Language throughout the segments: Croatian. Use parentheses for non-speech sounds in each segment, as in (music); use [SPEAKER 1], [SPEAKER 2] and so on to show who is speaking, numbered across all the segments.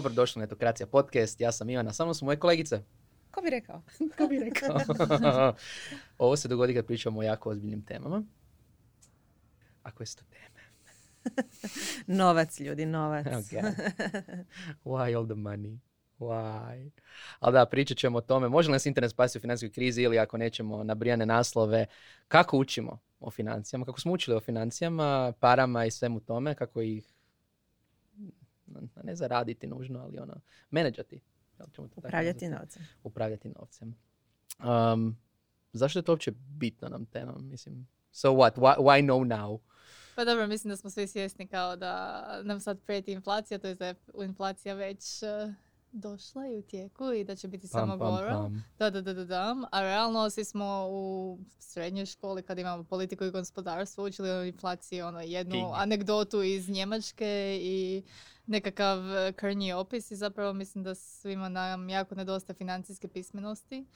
[SPEAKER 1] Dobrodošli na Etokracija podcast. Ja sam Ivana, samo su moje kolegice.
[SPEAKER 2] Ko bi rekao? (laughs)
[SPEAKER 1] Ko bi rekao? (laughs) Ovo se dogodi kad pričamo o jako ozbiljnim temama. A koje su to teme? (laughs)
[SPEAKER 2] novac, ljudi, novac.
[SPEAKER 1] God. Why all the money? Why? Ali da, pričat ćemo o tome. Može li nas internet spasiti u financijskoj krizi ili ako nećemo na brijane naslove. Kako učimo o financijama? Kako smo učili o financijama, parama i svemu tome? Kako ih ne zaraditi nužno, ali ono, menedžati.
[SPEAKER 2] Upravljati novcem.
[SPEAKER 1] Upravljati novcem. Um, zašto je to uopće bitno nam tema? Mislim, so what? Why, why know now?
[SPEAKER 3] Pa dobro, mislim da smo svi svjesni kao da nam sad prijeti inflacija, to je da je inflacija već uh, došla i u tijeku i da će biti samo gora. Da, da, da, da, da. A realno svi smo u srednjoj školi kad imamo politiku i gospodarstvo učili o inflaciji ono jednu King. anegdotu iz Njemačke i nekakav e, krnji opis i zapravo mislim da svima nam jako nedostaje financijske pismenosti.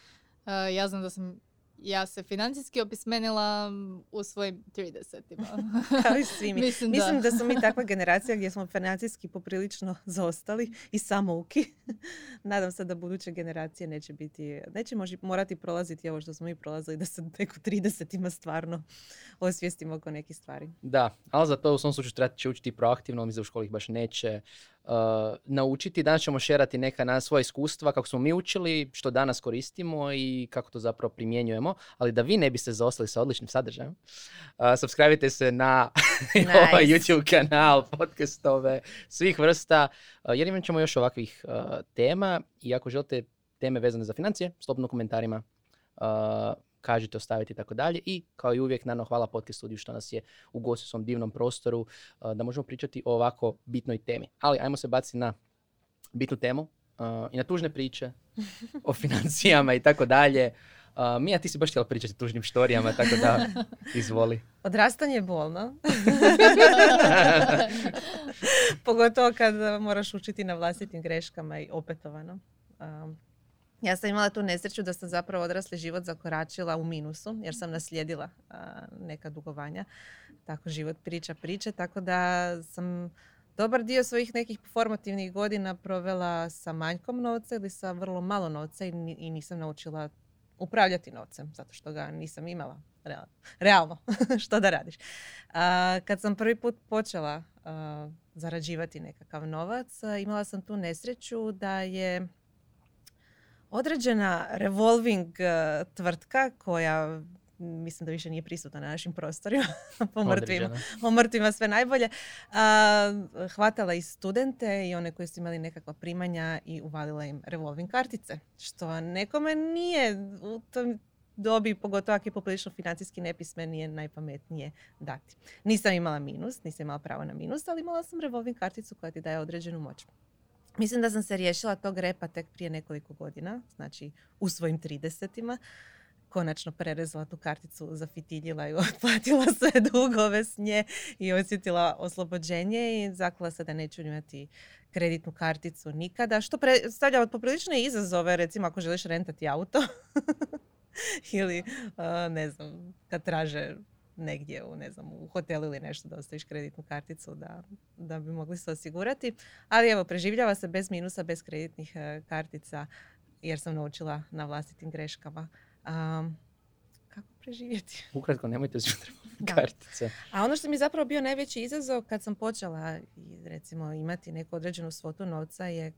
[SPEAKER 3] Uh, ja znam da sam ja se financijski opismenila u svojim 30-ima. (laughs)
[SPEAKER 2] Kao i svi Mislim, Mislim da. da smo mi takva (laughs) generacija gdje smo financijski poprilično zaostali i samouki. (laughs) Nadam se da buduće generacije neće biti, neće možda morati prolaziti ovo što smo mi prolazili, da se tek u 30-ima stvarno osvijestimo oko nekih stvari.
[SPEAKER 1] Da, ali za to u svom slučaju trebati će učiti proaktivno, ali mi za u školi ih baš neće uh, naučiti. Danas ćemo šerati neka na svoje iskustva, kako smo mi učili, što danas koristimo i kako to zapravo primjenjujemo. Ali da vi ne biste zaostali sa odličnim sadržajem, uh, subscribe se na (laughs) ovaj YouTube kanal, podcastove, svih vrsta, uh, jer imat ćemo još ovakvih tema i ako želite teme vezane za financije, slobodno komentarima kažite ostaviti i tako dalje. I kao i uvijek, naravno hvala podcast studiju što nas je u svom divnom prostoru uh, da možemo pričati o ovako bitnoj temi. Ali ajmo se baciti na bitnu temu uh, i na tužne priče (laughs) o financijama i tako dalje. Uh, Mija, ti si baš htjela pričati o tužnim štorijama, tako da (laughs) izvoli.
[SPEAKER 2] Odrastanje je bolno. (laughs) Pogotovo kad moraš učiti na vlastitim greškama i opetovano. Um, ja sam imala tu nesreću da sam zapravo odrasli život zakoračila u minusu jer sam naslijedila neka dugovanja. Tako život priča priče, tako da sam dobar dio svojih nekih formativnih godina provela sa manjkom novca ili sa vrlo malo novca i, nisam naučila upravljati novcem zato što ga nisam imala realno, (laughs) što da radiš. kad sam prvi put počela zarađivati nekakav novac, imala sam tu nesreću da je određena revolving uh, tvrtka koja mislim da više nije prisutna na našim prostorima, (laughs) po mrtvima, po mrtvima sve najbolje, uh, hvatala i studente i one koji su imali nekakva primanja i uvalila im revolving kartice, što nekome nije u tom dobi, pogotovo ako je poprilično financijski nepismen, nije najpametnije dati. Nisam imala minus, nisam imala pravo na minus, ali imala sam revolving karticu koja ti daje određenu moć. Mislim da sam se riješila tog repa tek prije nekoliko godina, znači u svojim tridesetima. Konačno prerezala tu karticu, zafitiljila i (laughs) otplatila sve dugove s nje i osjetila oslobođenje i zakla se da neću imati kreditnu karticu nikada, što predstavlja od poprilične izazove, recimo ako želiš rentati auto (laughs) ili ne znam, kad traže negdje u, ne znam, u hotelu ili nešto da ostaviš kreditnu karticu da, da bi mogli se osigurati. Ali evo, preživljava se bez minusa, bez kreditnih e, kartica jer sam naučila na vlastitim greškama. Um, kako preživjeti? (laughs)
[SPEAKER 1] Ukratko, nemojte kartice.
[SPEAKER 2] A ono što mi je zapravo bio najveći izazov kad sam počela recimo imati neku određenu svotu novca je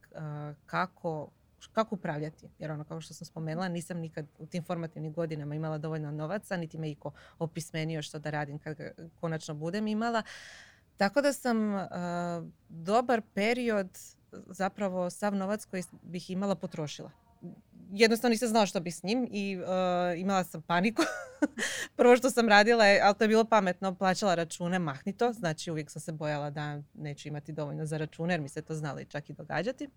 [SPEAKER 2] kako kako upravljati. Jer ono, kao što sam spomenula, nisam nikad u tim formativnim godinama imala dovoljno novaca, niti me iko opismenio što da radim kad konačno budem imala. Tako da sam dobar period zapravo sav novac koji bih imala potrošila. Jednostavno nisam znala što bi s njim i imala sam paniku. (laughs) Prvo što sam radila je, ali to je bilo pametno, plaćala račune mahnito, znači uvijek sam se bojala da neću imati dovoljno za račune jer mi se to znalo i čak i događati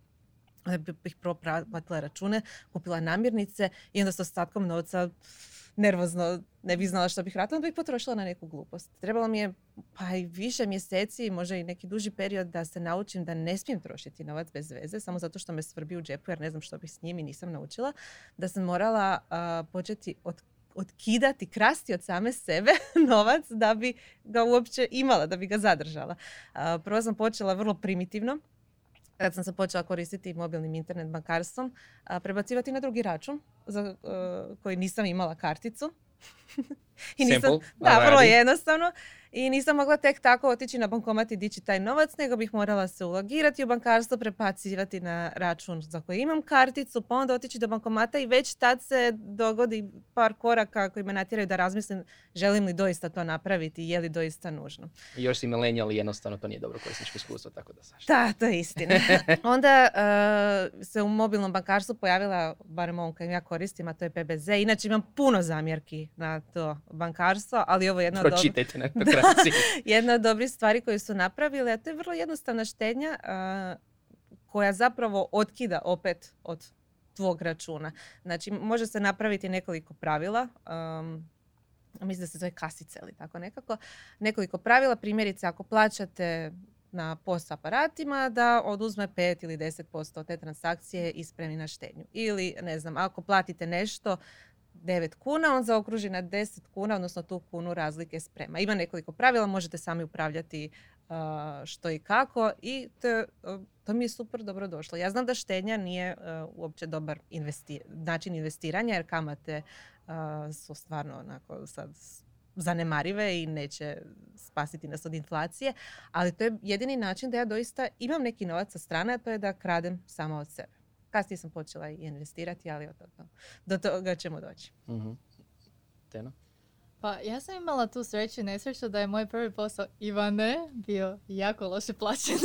[SPEAKER 2] bih prvo platila račune, kupila namirnice i onda s ostatkom novca nervozno ne bih znala što bih radila, onda bih potrošila na neku glupost. Trebalo mi je pa i više mjeseci, možda i neki duži period da se naučim da ne smijem trošiti novac bez veze, samo zato što me svrbi u džepu jer ne znam što bih s njim i nisam naučila. Da sam morala početi od otkidati, krasti od same sebe (laughs) novac da bi ga uopće imala, da bi ga zadržala. prvo sam počela vrlo primitivno, kad sam se počela koristiti mobilnim internet bankarstvom, prebacivati na drugi račun za, koji nisam imala karticu. (laughs)
[SPEAKER 1] I nisam,
[SPEAKER 2] da, vrlo jednostavno. I nisam mogla tek tako otići na bankomat i dići taj novac, nego bih morala se ulogirati u bankarstvo, prepacivati na račun za koji imam karticu, pa onda otići do bankomata i već tad se dogodi par koraka koji me natjeraju da razmislim želim li doista to napraviti, je li doista nužno.
[SPEAKER 1] I još si milenijal i jednostavno to nije dobro korisničko iskustvo, tako da
[SPEAKER 2] saš. Da, to je istina. (laughs) onda uh, se u mobilnom bankarstvu pojavila, barem ovom kojem ja koristim, a to je PBZ. Inače imam puno zamjerki na to bankarstvo, ali ovo je jedna od...
[SPEAKER 1] Pročitajte na (laughs) (laughs)
[SPEAKER 2] Jedna od dobrih stvari koje su napravili, a to je vrlo jednostavna štednja koja zapravo otkida opet od tvog računa. Znači, može se napraviti nekoliko pravila. Mislim da se zove kasice ili tako nekako. Nekoliko pravila, primjerice ako plaćate na post aparatima da oduzme 5 ili 10% od te transakcije i spremi na štednju. Ili, ne znam, ako platite nešto 9 kuna, on zaokruži na 10 kuna, odnosno tu kunu razlike sprema. Ima nekoliko pravila, možete sami upravljati što i kako i to, mi je super dobro došlo. Ja znam da štednja nije uh, uopće dobar investi- način investiranja jer kamate su stvarno onako sad zanemarive i neće spasiti nas od inflacije, ali to je jedini način da ja doista imam neki novac sa strane, a to je da kradem sama od sebe. Kasnije sam počela i investirati, ali do toga ćemo doći.
[SPEAKER 1] uh Tena?
[SPEAKER 3] Pa ja sam imala tu sreću i nesreću da je moj prvi posao Ivane bio jako loše plaćen.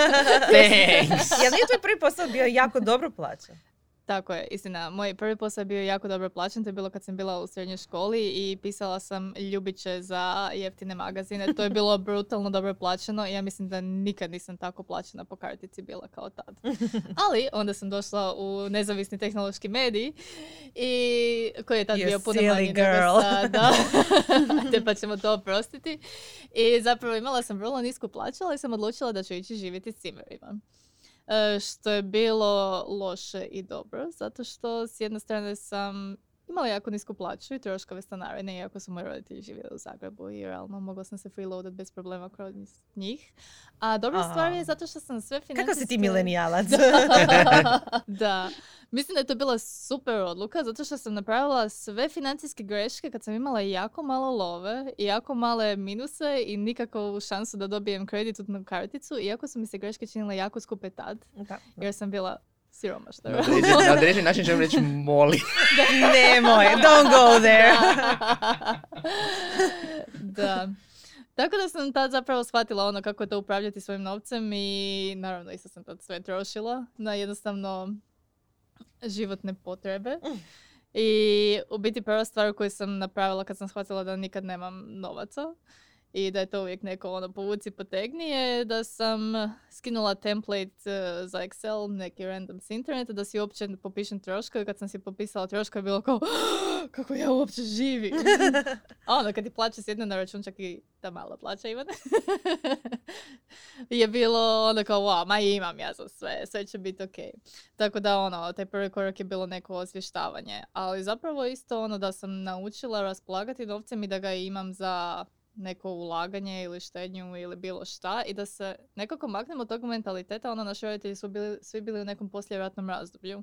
[SPEAKER 3] (laughs)
[SPEAKER 1] Thanks!
[SPEAKER 2] Jel nije tvoj prvi posao bio jako dobro plaćen?
[SPEAKER 3] Tako je, istina. Moj prvi posao je bio jako dobro plaćen, to je bilo kad sam bila u srednjoj školi i pisala sam ljubiće za jeftine magazine. To je bilo (laughs) brutalno dobro plaćeno i ja mislim da nikad nisam tako plaćena po kartici bila kao tad. (laughs) Ali onda sam došla u nezavisni tehnološki medij i koji je tad bio puno manji nego sada. Te (laughs) pa ćemo to oprostiti. I zapravo imala sam vrlo nisku plaću, ali sam odlučila da ću ići živjeti s cimerima. E, što je bilo loše i dobro, zato što s jedne strane sam imala jako nisku plaću i troškove stanarine, iako su moji roditelji živjeli u Zagrebu i realno mogla sam se freeloadat bez problema kroz njih. A dobra stvar je zato što sam sve financijske...
[SPEAKER 2] Kako si ti milenijalac? (laughs) (laughs)
[SPEAKER 3] da. Mislim da je to bila super odluka zato što sam napravila sve financijske greške kad sam imala jako malo love i jako male minuse i nikakvu šansu da dobijem kreditnu karticu, iako su mi se greške činile jako skupe tad. Jer sam bila siromašna.
[SPEAKER 1] Na određen, na određen način ćemo reći moli. (laughs)
[SPEAKER 2] Nemoj, don't go there.
[SPEAKER 3] da. Tako da sam tad zapravo shvatila ono kako je to upravljati svojim novcem i naravno isto sam tad sve trošila na jednostavno životne potrebe. Mm. I u biti prva stvar koju sam napravila kad sam shvatila da nikad nemam novaca i da je to uvijek neko ono povuci potegni je da sam skinula template uh, za Excel, neki random s interneta, da si uopće popišem troškove. Kad sam si popisala troškove je bilo kao kako ja uopće živim. (laughs) A onda kad ti plaća sjedne na račun, čak i ta mala plaća Ivane, (laughs) je bilo onda kao wow, ma imam ja za sve, sve će biti ok. Tako da ono, taj prvi korak je bilo neko osvještavanje. Ali zapravo isto ono da sam naučila raspolagati novcem i da ga imam za neko ulaganje ili štednju ili bilo šta i da se nekako maknemo tog mentaliteta, ono naši roditelji su bili, svi bili u nekom poslijeratnom razdoblju.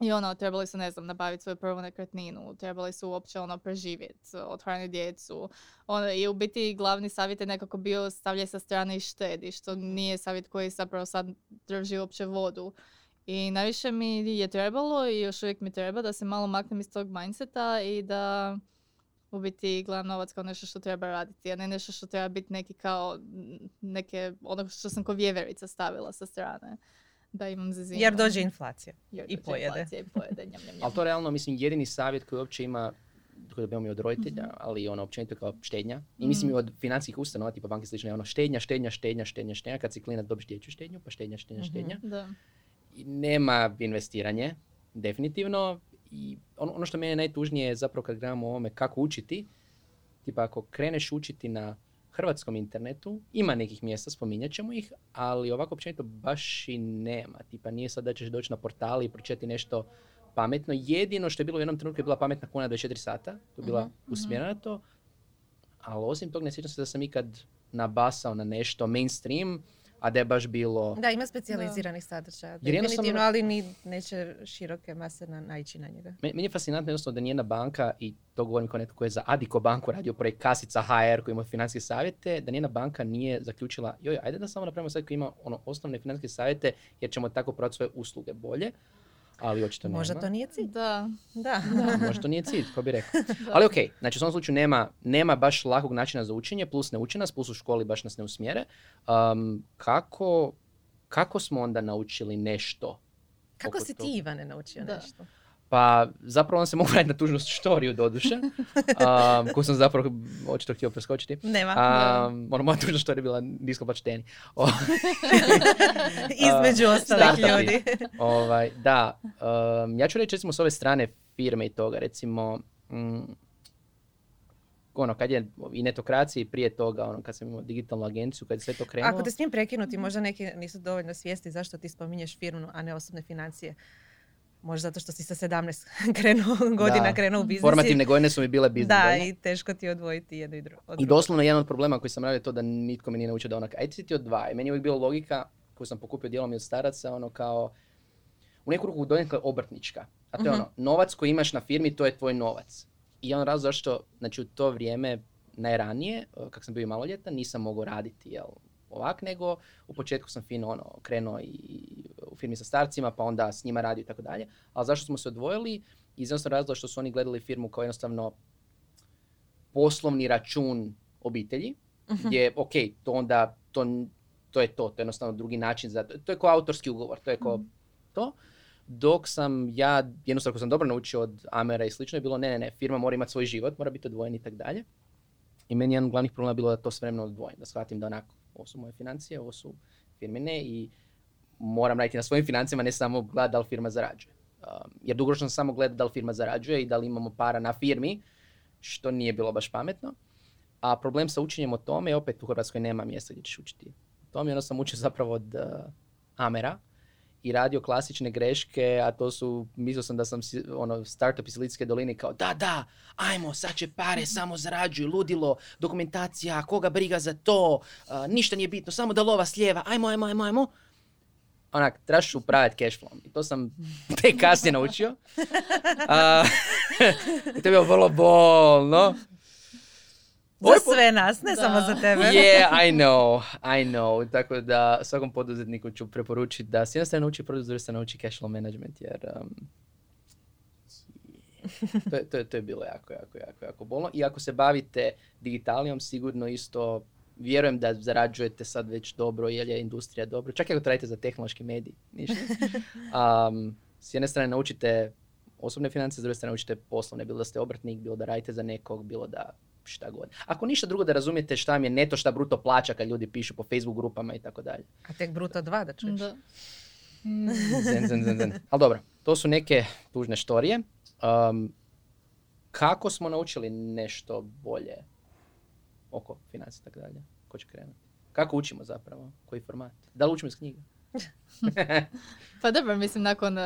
[SPEAKER 3] I ono, trebali su, ne znam, nabaviti svoju prvu nekretninu, trebali su uopće ono preživjeti, othraniti djecu. Ono, I u biti glavni savjet je nekako bio stavljaj sa strane i štedi, što nije savjet koji zapravo sad drži uopće vodu. I najviše mi je trebalo i još uvijek mi treba da se malo maknem iz tog mindseta i da u biti gledam novac kao nešto što treba raditi, a ne nešto što treba biti neki kao neke, ono što sam ko vjeverica stavila sa strane. Da imam za
[SPEAKER 2] Jer dođe inflacija i pojede. Inflacija
[SPEAKER 3] i pojede njam, njam,
[SPEAKER 1] ali to realno, mislim, jedini savjet koji uopće ima koji dobijamo i od roditelja, mm-hmm. ali ono općenito kao štednja. I mislim i mhm. od financijskih ustanova, tipa banke slično, ono štednja, štednja, štednja, štednja, štednja, kad si klinac dobiš dječju štednju, pa štednja, štednja, mhm. štednja.
[SPEAKER 3] Da.
[SPEAKER 1] I nema investiranje, definitivno, i ono, ono što mene najtužnije je zapravo kad gledamo o ovome kako učiti, tipa ako kreneš učiti na hrvatskom internetu, ima nekih mjesta, spominjat ćemo ih, ali ovako općenito baš i nema. Tipa nije sad da ćeš doći na portali i pročitati nešto pametno. Jedino što je bilo u jednom trenutku je bila pametna kuna 24 sata, to je bila uh usmjerena na to, ali osim tog ne sjećam se da sam ikad nabasao na nešto mainstream, a da je baš bilo...
[SPEAKER 2] Da, ima specijaliziranih sadržaja, definitivno, ali ni, neće široke mase na, naići na njega.
[SPEAKER 1] Meni je fascinantno jednostavno da nijedna banka, i to govorim kao netko koji je za Adiko banku radio projekt Kasica HR koji ima financijske savjete, da nijedna banka nije zaključila, joj, ajde da samo napravimo sad koji ima ono osnovne financijske savjete jer ćemo tako prodati svoje usluge bolje ali očito nema.
[SPEAKER 2] Možda to nije cilj.
[SPEAKER 3] Da.
[SPEAKER 2] Da. (laughs)
[SPEAKER 1] Možda to nije cilj, ko bi rekao. Ali ok, znači u svom slučaju nema, nema baš lakog načina za učenje, plus ne uči nas, plus u školi baš nas ne usmjere. Um, kako, kako smo onda naučili nešto?
[SPEAKER 2] Kako si ti, Ivane, naučio nešto?
[SPEAKER 1] Pa zapravo on se mogu (laughs) raditi na tužnu štoriju doduše, um, koju sam zapravo očito htio preskočiti.
[SPEAKER 2] Nema.
[SPEAKER 1] Um, ono, moja tužna štorija je bila nisko plaćteni. (laughs)
[SPEAKER 2] Između ostalih ljudi.
[SPEAKER 1] ovaj, da, um, ja ću reći recimo s ove strane firme i toga, recimo, mm, ono, kad je i netokraciji prije toga, ono, kad sam imao digitalnu agenciju, kad je sve to krenulo.
[SPEAKER 2] Ako te smijem prekinuti, možda neki nisu dovoljno svijesti zašto ti spominješ firmu, a ne osobne financije. Možda zato što si sa 17 (laughs) krenuo, godina da. krenuo u biznis.
[SPEAKER 1] Formativne godine su mi bile biznis.
[SPEAKER 2] Da, i teško ti odvojiti jedno i drugo.
[SPEAKER 1] I doslovno jedan od problema koji sam radio je to da nitko mi nije naučio da onak, ajde si ti odvaj. Meni je uvijek bila logika koju sam pokupio dijelom i od staraca, ono kao, u neku ruku donekle obrtnička. A to je mhm. ono, novac koji imaš na firmi, to je tvoj novac. I on razlog zašto, znači u to vrijeme najranije, kak sam bio i maloljetan, nisam mogao raditi, jel, ovak, nego u početku sam fino ono, krenuo i firmi sa starcima, pa onda s njima radio i tako dalje. Ali zašto smo se odvojili? Iz jednostavno razloga što su oni gledali firmu kao jednostavno poslovni račun obitelji, uh-huh. gdje, ok, to onda, to, to je to, to je jednostavno drugi način, za, to je kao autorski ugovor, to je kao uh to. Dok sam ja, jednostavno ako sam dobro naučio od Amera i slično, je bilo ne, ne, ne, firma mora imati svoj život, mora biti odvojen i tako dalje. I meni jedan od glavnih problema bilo da to sve vremeno odvojim, da shvatim da onako, ovo su moje financije, ovo su firmine i moram raditi na svojim financijama, ne samo gledati da li firma zarađuje. Um, jer dugoročno sam samo gledati da li firma zarađuje i da li imamo para na firmi, što nije bilo baš pametno. A problem sa učenjem o tome, opet u Hrvatskoj nema mjesta gdje ćeš učiti. To mi ono sam učio zapravo od uh, Amera, i radio klasične greške, a to su, mislio sam da sam ono, startup iz Litske doline kao da, da, ajmo, sad će pare, samo zarađuju, ludilo, dokumentacija, koga briga za to, ništa nije bitno, samo da lova slijeva, ajmo, ajmo, ajmo, ajmo. Onak, trebaš upraviti cash flow. I to sam (laughs) tek kasnije naučio. (laughs) I to je bilo vrlo bolno.
[SPEAKER 2] Za sve nas, ne samo za tebe. (laughs)
[SPEAKER 1] Yeah, I know, I know. Tako da svakom poduzetniku ću preporučiti da s jedne strane nauči produkt, s druge strane nauči cash flow management, jer um, to, je, to, je, to je bilo jako, jako, jako, jako bolno. I ako se bavite digitalijom, sigurno isto vjerujem da zarađujete sad već dobro, jer je industrija dobro. Čak i ako radite za tehnološki medij, ništa. (laughs) Um, s jedne strane naučite osobne financije, s druge strane naučite poslovne, bilo da ste obrtnik, bilo da radite za nekog, bilo da šta god. Ako ništa drugo da razumijete šta mi je neto, šta bruto plaća kad ljudi pišu po Facebook grupama i tako dalje.
[SPEAKER 2] A tek bruto dva da čuješ. Da. (laughs)
[SPEAKER 1] zen, zen, zen, zen. Ali dobro, to su neke tužne štorije. Um, kako smo naučili nešto bolje oko financija i tako dalje? Ko će krenuti? Kako učimo zapravo? Koji format? Da li učimo iz knjiga? (laughs)
[SPEAKER 3] pa dobro, mislim, nakon uh,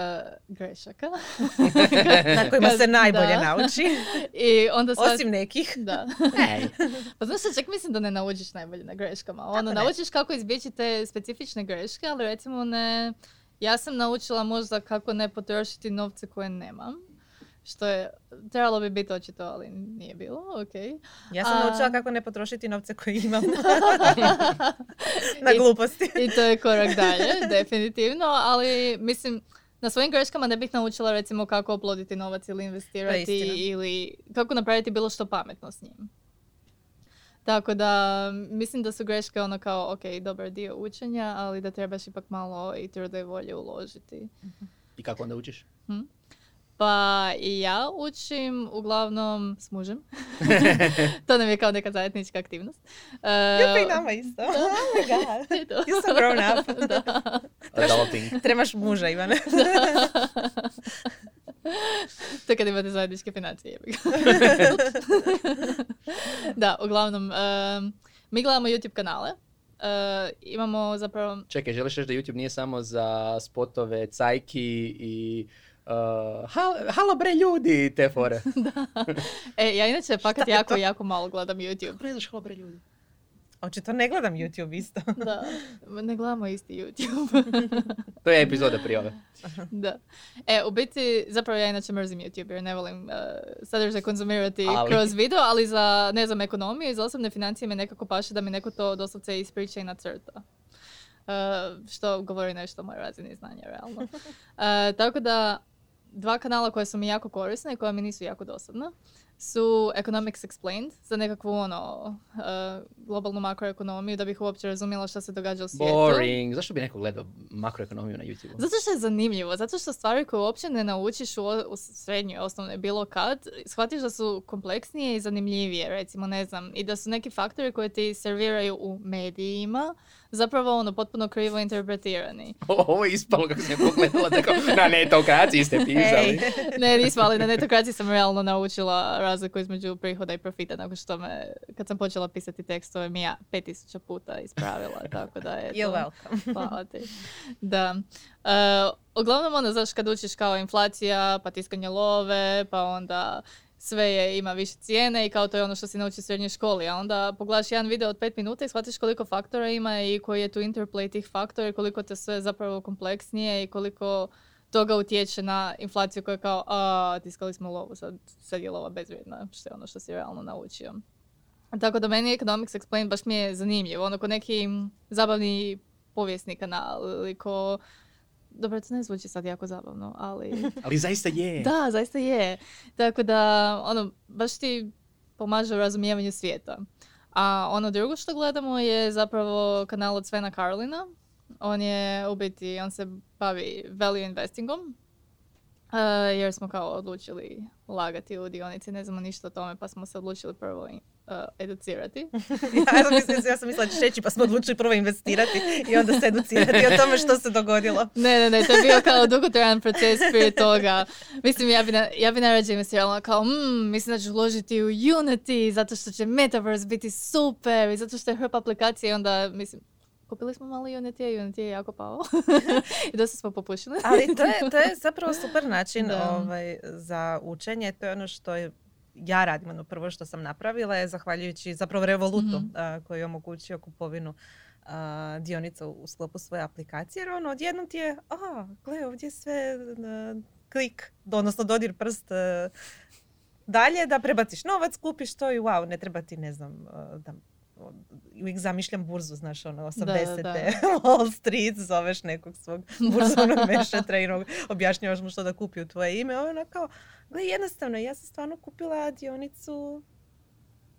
[SPEAKER 3] grešaka. (laughs)
[SPEAKER 2] na kojima se (laughs) najbolje nauči.
[SPEAKER 3] I onda
[SPEAKER 2] sad... Osim nekih.
[SPEAKER 3] Da. pa znaš, čak mislim da ne naučiš najbolje na greškama. Ono, naučiš kako izbjeći te specifične greške, ali recimo ne... Ja sam naučila možda kako ne potrošiti novce koje nemam što je, trebalo bi biti očito, ali nije bilo, ok.
[SPEAKER 2] Ja sam naučila kako ne potrošiti novce koje (laughs) imam (laughs) na gluposti.
[SPEAKER 3] I, to je korak (laughs) dalje, definitivno, ali mislim, na svojim greškama ne bih naučila recimo kako oploditi novac ili investirati ili kako napraviti bilo što pametno s njim. Tako da mislim da su greške ono kao ok, dobar dio učenja, ali da trebaš ipak malo i truda i volje uložiti.
[SPEAKER 1] I kako onda učiš? Hm?
[SPEAKER 3] Pa i ja učim uglavnom s mužem. (laughs) (laughs) to nam je kao neka zajednička aktivnost.
[SPEAKER 2] Uh, Jupi nama isto. Da. Oh my (laughs) god. You're so grown up.
[SPEAKER 1] da.
[SPEAKER 2] Trebaš muža, Ivane.
[SPEAKER 3] to kad imate zajedničke financije. da, uglavnom, uh, mi gledamo YouTube kanale. Uh, imamo zapravo...
[SPEAKER 1] Čekaj, želiš reći da YouTube nije samo za spotove, cajki i Uh, halo bre ljudi, te fore. (laughs)
[SPEAKER 3] da. E, ja inače fakat jako, jako malo gledam YouTube.
[SPEAKER 1] Kako ne znaš halo bre ljudi?
[SPEAKER 2] Očito ne gledam YouTube isto. (laughs)
[SPEAKER 3] da, ne gledamo isti YouTube. (laughs)
[SPEAKER 1] to je epizoda prije ove.
[SPEAKER 3] da. E, u biti, zapravo ja inače mrzim YouTube jer ne volim uh, sadržaj konzumirati ali... kroz video, ali za, ne znam, ekonomiju i za osobne financije me nekako paše da mi neko to doslovce ispriča i nacrta. Uh, što govori nešto o mojoj razini znanja, realno. Uh, tako da, dva kanala koja su mi jako korisna i koja mi nisu jako dosadna su Economics Explained za nekakvu ono uh, globalnu makroekonomiju da bih uopće razumjela što se događa u svijetu.
[SPEAKER 1] Boring. Zašto bi neko gledao makroekonomiju na YouTube?
[SPEAKER 3] Zato što je zanimljivo. Zato što stvari koje uopće ne naučiš u, u srednjoj osnovnoj bilo kad, shvatiš da su kompleksnije i zanimljivije. Recimo, ne znam, i da su neki faktori koje ti serviraju u medijima zapravo ono potpuno krivo interpretirani. (laughs)
[SPEAKER 1] ovo je ispalo kako sam pogledala tako, na netokraciji ste pisali. (laughs)
[SPEAKER 3] ne, nismo, ali na netokraciji sam realno naučila razliku između prihoda i profita, nakon što me, kad sam počela pisati tekstove, mi ja 5000 puta ispravila, tako da je
[SPEAKER 2] You're welcome. (laughs)
[SPEAKER 3] Hvala ti. Da. Uh, uglavnom, ono, znaš, kad učiš kao inflacija, pa tiskanje love, pa onda sve je, ima više cijene i kao to je ono što si nauči u srednjoj školi. A onda pogledaš jedan video od pet minuta i shvatiš koliko faktora ima i koji je tu interplay tih faktora i koliko te sve zapravo kompleksnije i koliko toga utječe na inflaciju koja je kao, a, tiskali smo lovu, sad, sad je lova bezvrijedna, što je ono što si realno naučio. Tako da meni Economics Explained baš mi je zanimljivo, ono ko neki zabavni povijesni kanal ili ko dobro, to ne zvuči sad jako zabavno, ali... (laughs)
[SPEAKER 1] ali zaista je.
[SPEAKER 3] Da, zaista je. Tako da, ono, baš ti pomaže u razumijevanju svijeta. A ono drugo što gledamo je zapravo kanal od Svena Karlina. On je u biti, on se bavi value investingom. Uh, jer smo kao odlučili ulagati u dionici, ne znamo ništa o tome, pa smo se odlučili prvo uh, educirati. (laughs)
[SPEAKER 2] ja, sam mislila, ja sam mislila šeći pa smo odlučili prvo investirati i onda se educirati o tome što se dogodilo. (laughs)
[SPEAKER 3] ne, ne, ne, to je bio kao dugotrajan proces prije toga. Mislim, ja bi, na, ja bi najrađe investirala kao, mm, mislim da ću uložiti u Unity zato što će Metaverse biti super i zato što je hrpa aplikacija i onda, mislim, kupili smo malo Unity, a Unity je jako pao. (laughs) I dosta smo popušili.
[SPEAKER 2] Ali to je, to je zapravo super način ovaj, za učenje. To je ono što je ja radim, ono prvo što sam napravila je zahvaljujući zapravo Revolutu mm koji je omogućio kupovinu dionica u sklopu svoje aplikacije. Jer ono, odjednom ti je, a, gle, ovdje je sve klik, odnosno dodir prst dalje da prebaciš novac, kupiš to i wow, ne treba ti, ne znam, da uvijek zamišljam burzu, znaš, ono, 80. Da, (laughs) Wall Street, zoveš nekog svog burzovnog (laughs) mešetra i objašnjavaš mu što da kupi u tvoje ime. Ono kao, gle, jednostavno, ja sam stvarno kupila dionicu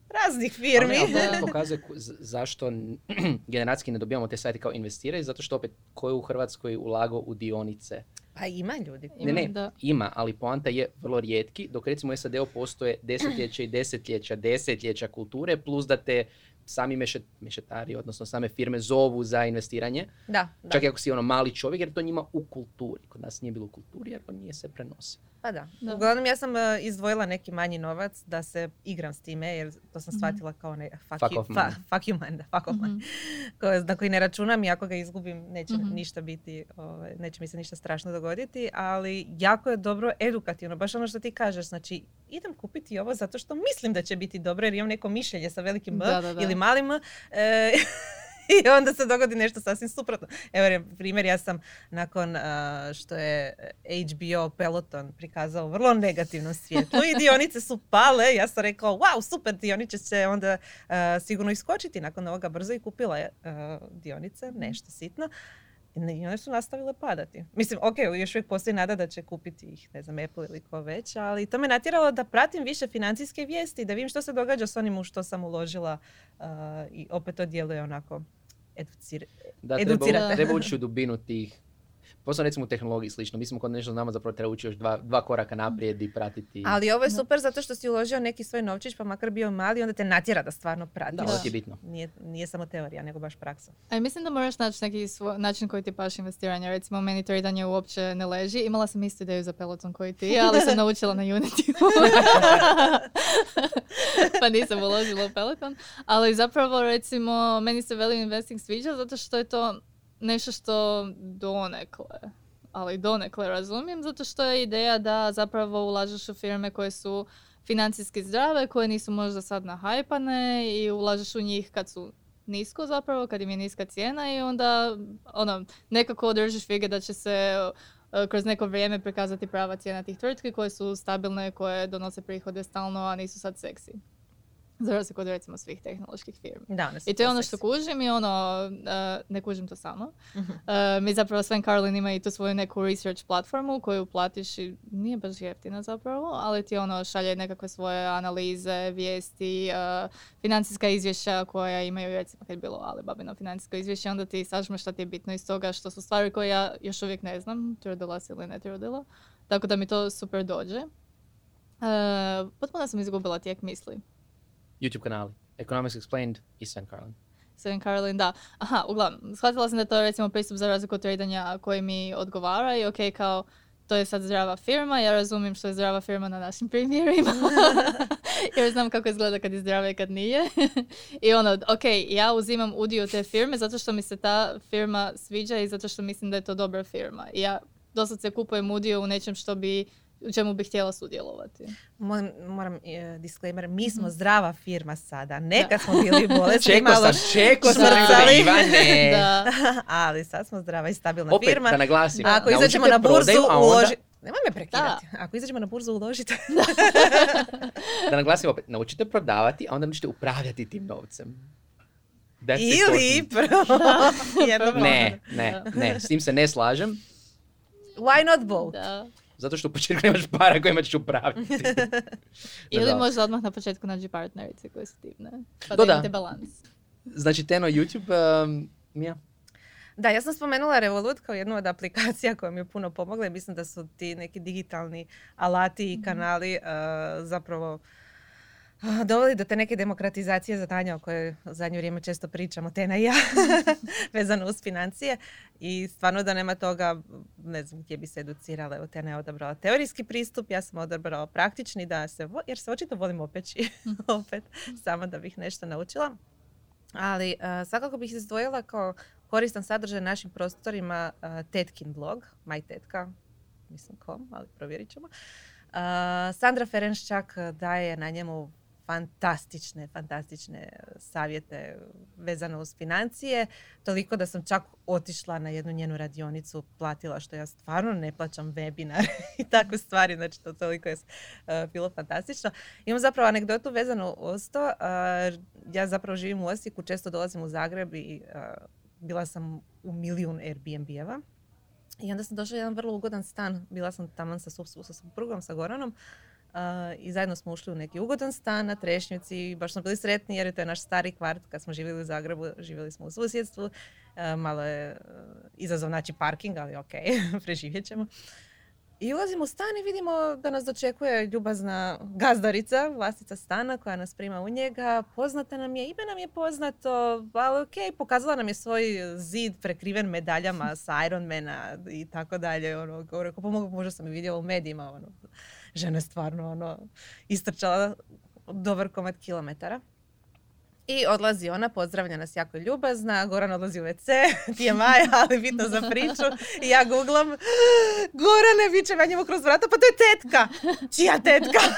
[SPEAKER 2] raznih firmi.
[SPEAKER 1] Ali, ali (laughs) pokazuje zašto (clears throat) generacijski ne dobijamo te sajte kao investiraju, zato što opet ko je u Hrvatskoj ulago u dionice?
[SPEAKER 2] Pa ima ljudi.
[SPEAKER 1] Ne, ne, ima, ali poanta je vrlo rijetki, dok recimo u SAD-u postoje desetljeća i desetljeća, desetljeća kulture, plus da te sami mešet, mešetari, odnosno same firme zovu za investiranje.
[SPEAKER 2] Da,
[SPEAKER 1] da. Čak i ako si ono mali čovjek, jer to njima u kulturi. Kod nas nije bilo u kulturi, jer to nije se prenosi.
[SPEAKER 2] Pa da. da. Uglavnom ja sam uh, izdvojila neki manji novac da se igram s time, jer to sam mhm. shvatila kao ne, fuck, fuck, you, fa, fuck you man, da, fuck off man. Mm-hmm. na koji ne računam i ako ga izgubim neće mm-hmm. ništa biti, ovaj, neće mi se ništa strašno dogoditi, ali jako je dobro edukativno, baš ono što ti kažeš, znači idem kupiti ovo zato što mislim da će biti dobro jer imam neko mišljenje sa velikim B ili malim e, (laughs) i onda se dogodi nešto sasvim suprotno. Evo primjer, ja sam nakon što je HBO Peloton prikazao vrlo negativno svjetlu i dionice su pale, ja sam rekao wow super dionice će onda sigurno iskočiti nakon ovoga brzo i kupila je dionice, nešto sitno. I one su nastavile padati. Mislim, ok, još uvijek postoji nada da će kupiti ih, ne znam, Apple ili ko već, ali to me natjeralo da pratim više financijske vijesti, da vidim što se događa s onim u što sam uložila i opet to djeluje onako educir-
[SPEAKER 1] da, treba, treba ući u dubinu tih Posao recimo u tehnologiji slično. Mi smo kod nešto znamo zapravo treba ući još dva, dva koraka naprijed i pratiti.
[SPEAKER 2] Ali ovo je super zato što si uložio neki svoj novčić pa makar bio mali onda te natjera da stvarno pratiš.
[SPEAKER 1] Da, to je bitno.
[SPEAKER 2] Nije, nije samo teorija nego baš praksa.
[SPEAKER 3] A mislim da moraš naći neki svoj način koji ti paš investiranja. Recimo meni tradanje uopće ne leži. Imala sam istu ideju za peloton koji ti, ali sam (laughs) naučila na Unity. (laughs) pa nisam uložila u peloton. Ali zapravo recimo meni se value investing sviđa zato što je to nešto što donekle, ali donekle razumijem, zato što je ideja da zapravo ulažeš u firme koje su financijski zdrave, koje nisu možda sad nahajpane i ulažeš u njih kad su nisko zapravo, kad im je niska cijena i onda ono, nekako držiš fige da će se uh, kroz neko vrijeme prikazati prava cijena tih tvrtki koje su stabilne, koje donose prihode stalno, a nisu sad seksi. Za razliku od recimo svih tehnoloških firmi.
[SPEAKER 2] Da,
[SPEAKER 3] I to je ono što kužim i ono, uh, ne kužim to samo. Uh, mi zapravo Sven Carlin ima i tu svoju neku research platformu koju platiš i nije baš jeftina zapravo, ali ti ono šalje nekakve svoje analize, vijesti, uh, financijska izvješća koja imaju recimo kad je bilo Alibabino financijsko izvješće, onda ti sažmeš šta ti je bitno iz toga što su stvari koje ja još uvijek ne znam, trudila se ili ne trudila. Tako da mi to super dođe. Uh, potpuno sam izgubila tijek misli.
[SPEAKER 1] YouTube kanali. Economics Explained i Sven Carlin.
[SPEAKER 3] Sven Carlin, da. Aha, uglavnom, shvatila sam da je to recimo pristup za razliku od tradanja koji mi odgovara i ok, kao to je sad zdrava firma, ja razumijem što je zdrava firma na našim primjerima. (laughs) Jer znam kako izgleda kad je zdrava i kad nije. I ono, ok, ja uzimam udio te firme zato što mi se ta firma sviđa i zato što mislim da je to dobra firma. I ja doslovce kupujem udio u nečem što bi u čemu bih htjela sudjelovati.
[SPEAKER 2] Moram, moram uh, disclaimer, mi smo mhm. zdrava firma sada. Neka smo bili (laughs) bolesni, čeko malo sam,
[SPEAKER 1] čeko sam, Ivane. (laughs) da. (laughs)
[SPEAKER 2] Ali sad smo zdrava i stabilna
[SPEAKER 1] Opet,
[SPEAKER 2] firma.
[SPEAKER 1] da naglasim.
[SPEAKER 2] Ako izađemo na burzu, uloži... Nemoj me prekidati. Ako izađemo na burzu, uložite.
[SPEAKER 1] da naglasim opet, naučite prodavati, a onda ćete upravljati tim novcem.
[SPEAKER 2] That's Ili prvo.
[SPEAKER 1] ne, ne, ne, s tim se ne slažem.
[SPEAKER 2] Why not both? Da.
[SPEAKER 1] Zato što u početku nemaš para kojima ćeš upravljati. (laughs)
[SPEAKER 3] Ili možda odmah na početku nađi partnerice koje su divne. Pa da, da imate balans.
[SPEAKER 1] Znači, Teno, YouTube, um, Mija?
[SPEAKER 2] Da, ja sam spomenula Revolut kao jednu od aplikacija koja mi je puno pomogla i mislim da su ti neki digitalni alati i mhm. kanali uh, zapravo dovodi do te neke demokratizacije zadanja o kojoj u zadnje vrijeme često pričamo, Tena i ja, (laughs) vezano uz financije. I stvarno da nema toga, ne znam gdje bi se educirala. Evo, Tena je odabrala teorijski pristup, ja sam odabrala praktični, da se, jer se očito volim opeći (laughs) (laughs) opet, samo da bih nešto naučila. Ali uh, svakako bih izdvojila kao koristan sadržaj našim prostorima uh, Tetkin blog, my tetka, mislim kom, ali provjerit ćemo. Uh, Sandra Ferenščak daje na njemu fantastične, fantastične savjete vezano uz financije. Toliko da sam čak otišla na jednu njenu radionicu, platila što ja stvarno ne plaćam webinar (laughs) i takve stvari. Znači to toliko je uh, bilo fantastično. Imam zapravo anegdotu vezanu uz to. Uh, ja zapravo živim u Osijeku, često dolazim u Zagreb i uh, bila sam u milijun Airbnb-eva. I onda sam došla jedan vrlo ugodan stan. Bila sam tamo sa, sa suprugom, sa Goranom i zajedno smo ušli u neki ugodan stan na Trešnjici. Baš smo bili sretni jer je to je naš stari kvart. Kad smo živjeli u Zagrebu, živjeli smo u susjedstvu. malo je uh, izazov naći parking, ali ok, (laughs) preživjet ćemo. I ulazimo u stan i vidimo da nas dočekuje ljubazna gazdarica, vlastica stana koja nas prima u njega. Poznata nam je, ime nam je poznato, ali ok, pokazala nam je svoj zid prekriven medaljama sa Ironmana i tako dalje. Ono, govore, pa možda sam i vidjela u medijima. Ono žena je stvarno ono, istrčala dobar komad kilometara. I odlazi ona, pozdravlja nas jako ljubazna, Goran odlazi u WC, ti je Maja, ali bitno za priču. I ja googlam, (gasps) Gorane, viče ja njemu kroz vrata, pa to je tetka. Čija tetka? (laughs)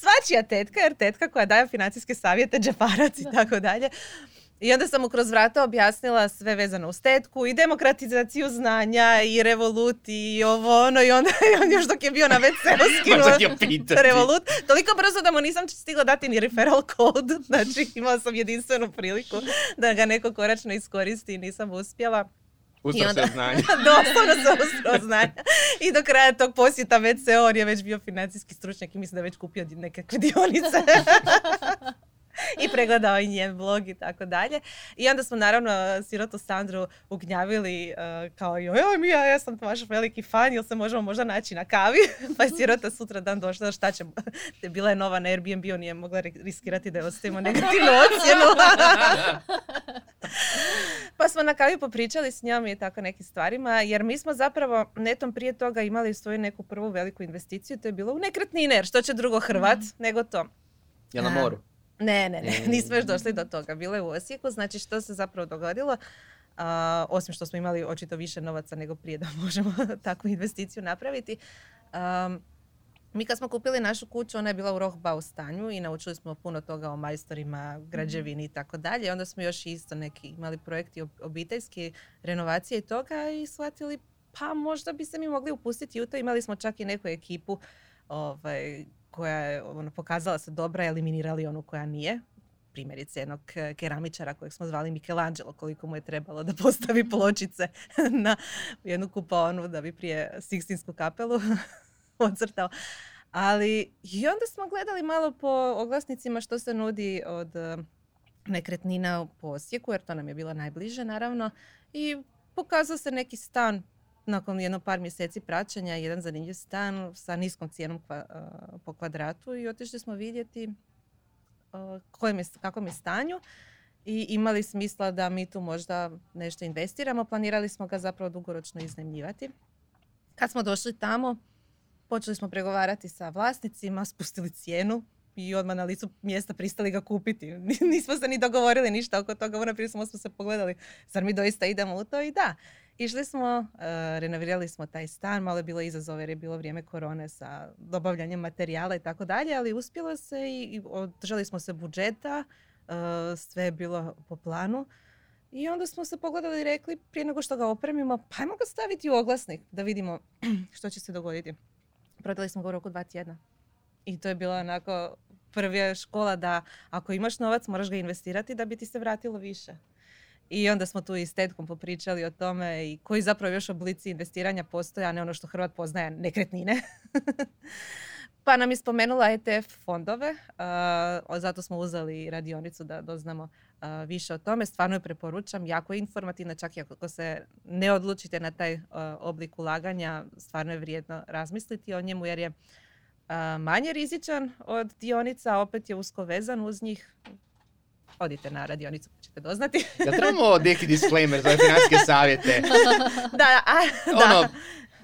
[SPEAKER 2] Svačija tetka, jer tetka koja daje financijske savjete, džeparac i tako dalje. I onda sam mu kroz vrata objasnila sve vezano uz tetku i demokratizaciju znanja i revolut i ovo ono i onda on još dok je bio na WC (laughs) skinuo revolut. Toliko brzo da mu nisam stigla dati ni referral code. (laughs) Znači imala sam jedinstvenu priliku da ga neko koračno iskoristi i nisam uspjela.
[SPEAKER 1] Ustao se znanja. (laughs)
[SPEAKER 2] Doslovno uspio znanja. I do kraja tog posjeta WC on je već bio financijski stručnjak i mislim da je već kupio nekakve dionice. (laughs) i pregledao i njen blog i tako dalje. I onda smo naravno sirotu Sandru ugnjavili uh, kao joj, mi ja, ja sam vaš veliki fan, jel se možemo možda naći na kavi? (laughs) pa je sirota sutra dan došla, šta će, te (laughs) bila je nova na Airbnb, on nije mogla riskirati da je ostavimo negativnu ocjenu. pa smo na kavi popričali s njom i tako nekim stvarima, jer mi smo zapravo netom prije toga imali svoju neku prvu veliku investiciju, to je bilo u nekretnine, jer što će drugo Hrvat mm. nego to.
[SPEAKER 1] Je na moru?
[SPEAKER 2] Ne, ne, ne, nismo još došli do toga. Bilo je u Osijeku, znači što se zapravo dogodilo? osim što smo imali očito više novaca nego prije da (laughs) možemo takvu investiciju napraviti. Mi kad smo kupili našu kuću, ona je bila u Rohbau stanju i naučili smo puno toga o majstorima, građevini i tako dalje. Onda smo još isto neki imali projekti obiteljski, renovacije i toga i shvatili pa možda bi se mi mogli upustiti u to. Imali smo čak i neku ekipu ovaj, koja je ono, pokazala se dobra, eliminirali onu koja nije primjerice jednog keramičara kojeg smo zvali Michelangelo, koliko mu je trebalo da postavi pločice (laughs) na jednu kupaonu da bi prije Sixtinsku kapelu (laughs) ocrtao. Ali i onda smo gledali malo po oglasnicima što se nudi od eh, nekretnina po Osijeku, jer to nam je bilo najbliže naravno. I pokazao se neki stan nakon jedno par mjeseci praćenja, jedan zanimljiv stan sa niskom cijenom eh, po kvadratu i otišli smo vidjeti uh, kojem je, kakvom je stanju i imali smisla da mi tu možda nešto investiramo. Planirali smo ga zapravo dugoročno iznajmljivati. Kad smo došli tamo, Počeli smo pregovarati sa vlasnicima, spustili cijenu i odmah na licu mjesta pristali ga kupiti. (laughs) Nismo se ni dogovorili ništa oko toga, unaprijed smo se pogledali, zar mi doista idemo u to i da. Išli smo, uh, renovirali smo taj stan, malo je bilo izazove jer je bilo vrijeme korone sa dobavljanjem materijala i tako dalje, ali uspjelo se i, održali smo se budžeta, uh, sve je bilo po planu. I onda smo se pogledali i rekli prije nego što ga opremimo, pa ajmo ga staviti u oglasnik da vidimo (clears throat) što će se dogoditi. Prodali smo ga u roku dva tjedna. I to je bila onako prva škola da ako imaš novac moraš ga investirati da bi ti se vratilo više. I onda smo tu i s tetkom popričali o tome i koji zapravo još oblici investiranja postoje, a ne ono što Hrvat poznaje, nekretnine. (laughs) pa nam je spomenula ETF fondove, zato smo uzeli radionicu da doznamo više o tome. Stvarno je preporučam, jako je informativna, čak i ako se ne odlučite na taj oblik ulaganja, stvarno je vrijedno razmisliti o njemu jer je manje rizičan od dionica, opet je usko vezan uz njih. Odite na radionicu pa ćete doznati.
[SPEAKER 1] ja trebamo neki disclaimer za financijske savjete. (laughs)
[SPEAKER 2] da, a, da. Ono,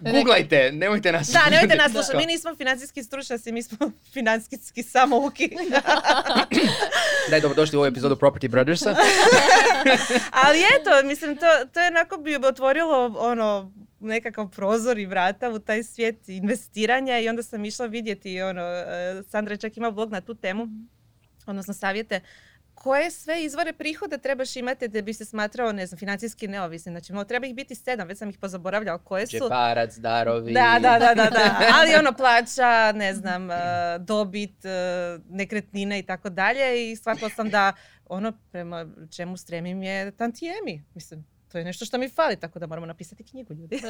[SPEAKER 1] Googlajte, nemojte nas
[SPEAKER 2] Da, nemojte nas slušati. Mi nismo financijski stručnjaci, mi smo (laughs) financijski samouki. (laughs)
[SPEAKER 1] Daj, dobro došli u ovu epizodu Property Brothersa.
[SPEAKER 2] Ali eto, mislim, to, to je onako bi otvorilo ono, nekakav prozor i vrata u taj svijet investiranja i onda sam išla vidjeti, ono, e, Sandra čak ima blog na tu temu, odnosno savjete koje sve izvore prihoda trebaš imati da bi se smatrao, ne znam, financijski neovisni. Znači, treba ih biti sedam, već sam ih pozaboravljala koje su.
[SPEAKER 1] Džeparac, darovi.
[SPEAKER 2] Da, da, da, da, da. (laughs) Ali ono plaća, ne znam, e, dobit, e, nekretnine i tako dalje i shvatila sam da ono prema čemu stremim je tantijemi. Mislim, to je nešto što mi fali, tako da moramo napisati knjigu ljudi.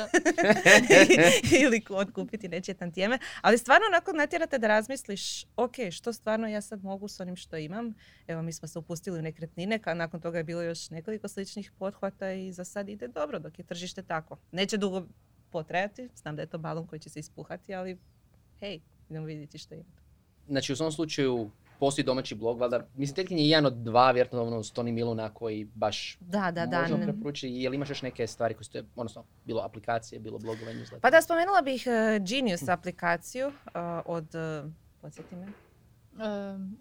[SPEAKER 2] (laughs) Ili otkupiti nečije tantijeme. Ali stvarno onako natjerate da razmisliš, ok, što stvarno ja sad mogu s onim što imam. Evo mi smo se upustili u nekretnine, ka nakon toga je bilo još nekoliko sličnih pothvata i za sad ide dobro dok je tržište tako. Neće dugo potrajati, znam da je to balon koji će se ispuhati, ali hej, idemo vidjeti što ima.
[SPEAKER 1] Znači u svom slučaju postoji domaći blog, valjda, mislim, Tetkin je jedan od dva, vjerojatno ono, s Tony Miluna koji baš
[SPEAKER 2] da, da, da,
[SPEAKER 1] možemo preporučiti. Jel imaš još neke stvari koje ste, odnosno, bilo aplikacije, bilo blogovanje?
[SPEAKER 2] Pa da, spomenula bih uh, Genius aplikaciju uh, od, uh, podsjeti me,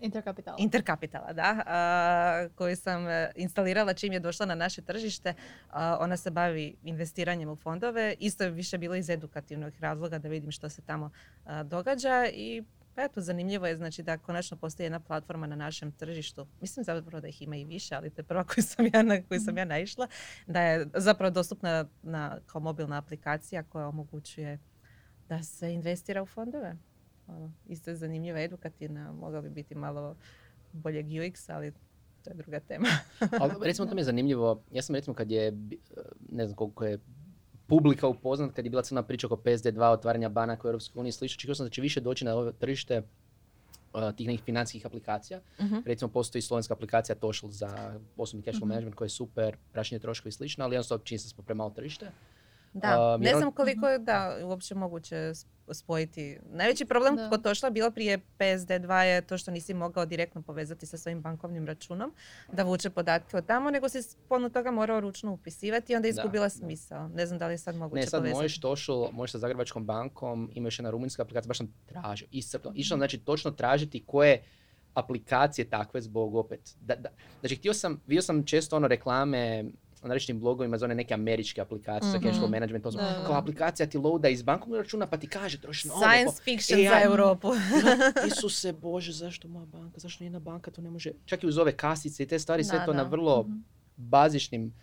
[SPEAKER 3] Interkapitala.
[SPEAKER 2] Interkapitala, da. Uh, koju sam instalirala čim je došla na naše tržište. ona se bavi investiranjem u fondove. Isto je više bilo iz edukativnog razloga da vidim što se tamo događa i pa eto, zanimljivo je znači da konačno postoji jedna platforma na našem tržištu. Mislim zapravo da ih ima i više, ali to je prva (laughs) koju sam ja, na koju sam ja naišla. Da je zapravo dostupna na, kao mobilna aplikacija koja omogućuje da se investira u fondove. Ono, isto je zanimljiva, edukativna, mogla bi biti malo boljeg UX, ali to je druga tema.
[SPEAKER 1] ali (laughs) recimo to mi je zanimljivo, ja sam recimo kad je, ne znam koliko je publika upoznat kad je bila cijela priča oko PSD2, otvaranja banaka u EU i slično. Čekao sam da će više doći na ovo tržište uh, tih nekih financijskih aplikacija. Uh-huh. Recimo postoji slovenska aplikacija Toshel za osobni cash flow uh-huh. management koji je super, praćenje troškova i slično, ali jednostavno čini se smo premalo tržište.
[SPEAKER 2] Da, ne znam koliko je da uopće moguće spojiti. Najveći problem da. kod Tošla bilo prije PSD2 je to što nisi mogao direktno povezati sa svojim bankovnim računom, da vuče podatke od tamo, nego si ponu toga morao ručno upisivati i onda je izgubila smisao. Ne znam da li je sad moguće
[SPEAKER 1] Ne, sad
[SPEAKER 2] povezati.
[SPEAKER 1] možeš Tošl, možeš sa Zagrebačkom bankom, imaš jedna rumunjska aplikacija, baš sam tražio, iscrpno. Išao znači točno tražiti koje aplikacije takve zbog opet. Da, da. Znači, htio sam, vidio sam često ono reklame različitim blogovima za one neke američke aplikacije mm-hmm. za cash flow management. To kao aplikacija ti loada iz bankovnog računa pa ti kaže troši
[SPEAKER 2] novo. Science fiction za Europu. (laughs)
[SPEAKER 1] Isuse Bože, zašto moja banka, zašto nijedna banka to ne može. Čak i uz ove kasice i te stvari, sve to na vrlo mm-hmm. bazičnim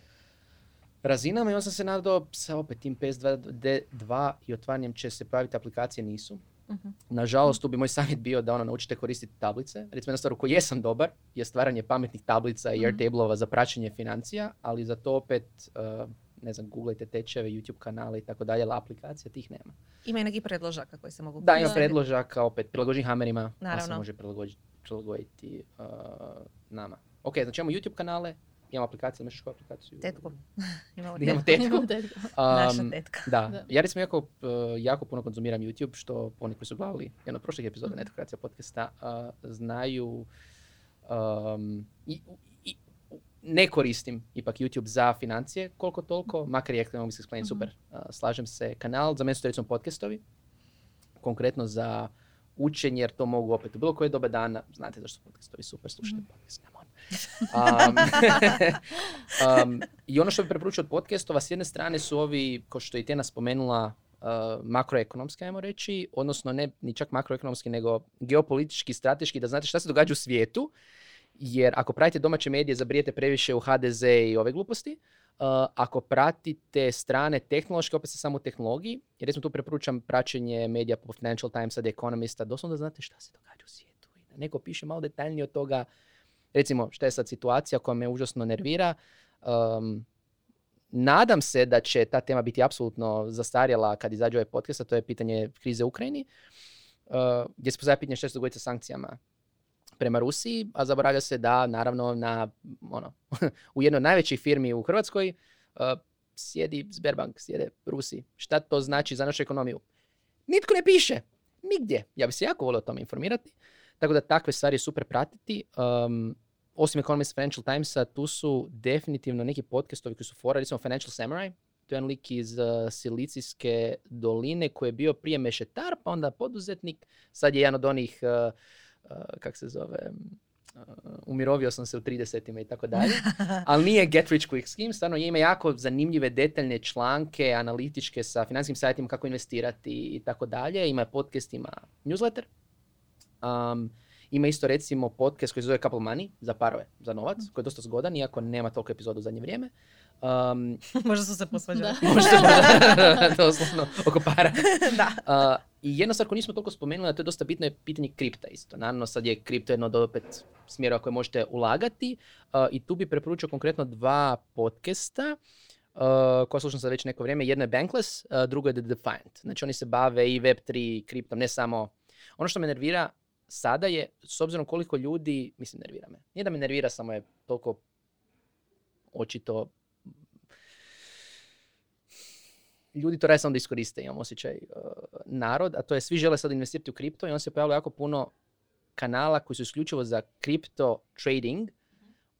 [SPEAKER 1] razinama i on sam se nadao sa opet tim PS2 i otvaranjem će se pojaviti aplikacije nisu. Uh-huh. Nažalost, tu bi moj savjet bio da ono naučite koristiti tablice. Recimo jedna stvar u kojoj jesam dobar je stvaranje pametnih tablica i uh-huh. airtable za praćenje financija, ali za to opet uh, ne znam, googlajte tečeve, YouTube kanale i tako dalje, ali aplikacija tih nema.
[SPEAKER 2] Ima i neki predložaka koji se mogu
[SPEAKER 1] Da, ima predložaka, opet prilagođen hamerima, pa se može prilagoditi uh, nama. Ok, znači imamo YouTube kanale, imamo aplikaciju, imaš koju aplikaciju?
[SPEAKER 2] Tetku. (laughs)
[SPEAKER 1] imamo tetku. tetku.
[SPEAKER 2] tetku. Naša tetka.
[SPEAKER 1] Da. da. Ja recimo jako, uh, jako puno konzumiram YouTube, što oni koji su gledali jedno od prošlih epizoda mm. Netokracija podcasta uh, znaju um, i, i, ne koristim ipak YouTube za financije koliko toliko, makar je mogu se mm-hmm. super. Uh, slažem se. Kanal, za mene su recimo podcastovi, konkretno za učenje, jer to mogu opet u bilo koje dobe dana, znate zašto podcastovi super, slušajte mm. podcast, Um, um, (laughs) I ono što bi preporučio od podcastova, s jedne strane su ovi, kao što je i Tena spomenula, uh, makroekonomski, ajmo reći, odnosno ne ni čak makroekonomski, nego geopolitički, strateški, da znate šta se događa u svijetu, jer ako pratite domaće medije, zabrijete previše u HDZ i ove gluposti. Uh, ako pratite strane tehnološke, opet se samo u tehnologiji, jer recimo tu preporučam praćenje medija poput Financial Timesa, The Economista, doslovno da znate šta se događa u svijetu. I da neko piše malo detaljnije od toga recimo šta je sad situacija koja me užasno nervira. Um, nadam se da će ta tema biti apsolutno zastarjela kad izađe ovaj podcast, a to je pitanje krize u Ukrajini, uh, gdje se postavlja pitanje što se dogoditi sa sankcijama prema Rusiji, a zaboravlja se da naravno na, ono, (laughs) u jednoj od najvećih firmi u Hrvatskoj uh, sjedi Sberbank, sjede Rusi. Šta to znači za našu ekonomiju? Nitko ne piše. Nigdje. Ja bi se jako volio o tome informirati. Tako da takve stvari super pratiti. Um, osim Economist Financial Timesa, tu su definitivno neki podcastovi koji su fora, recimo Financial Samurai, to je jedan lik iz uh, Silicijske doline koji je bio prije mešetar, pa onda poduzetnik, sad je jedan od onih, uh, uh, kak se zove, uh, umirovio sam se u 30-ima i tako dalje, (laughs) ali nije get rich quick scheme, stvarno ima jako zanimljive detaljne članke, analitičke sa financijskim sajtima kako investirati i tako dalje, ima podcast, ima newsletter. Um, ima isto recimo podcast koji se zove Couple Money za parove, za novac, koji je dosta zgodan, iako nema toliko epizoda u zadnje vrijeme. Um, (laughs)
[SPEAKER 2] možda su se posvađali. (laughs)
[SPEAKER 1] možda, doslovno, oko para. (laughs) da. Uh, I jedna stvar koju nismo toliko spomenuli, a to je dosta bitno, je pitanje kripta isto. Naravno, sad je kripto jedno od opet smjera koje možete ulagati uh, i tu bi preporučio konkretno dva podcasta. Uh, koja slušam sad već neko vrijeme. Jedno je Bankless, uh, drugo je The Defiant. Znači oni se bave i Web3 i kriptom, ne samo... Ono što me nervira sada je, s obzirom koliko ljudi, mislim nervira me, nije da me nervira, samo je toliko očito ljudi to rade samo da iskoriste, imam osjećaj uh, narod, a to je svi žele sad investirati u kripto i on se pojavilo jako puno kanala koji su isključivo za kripto trading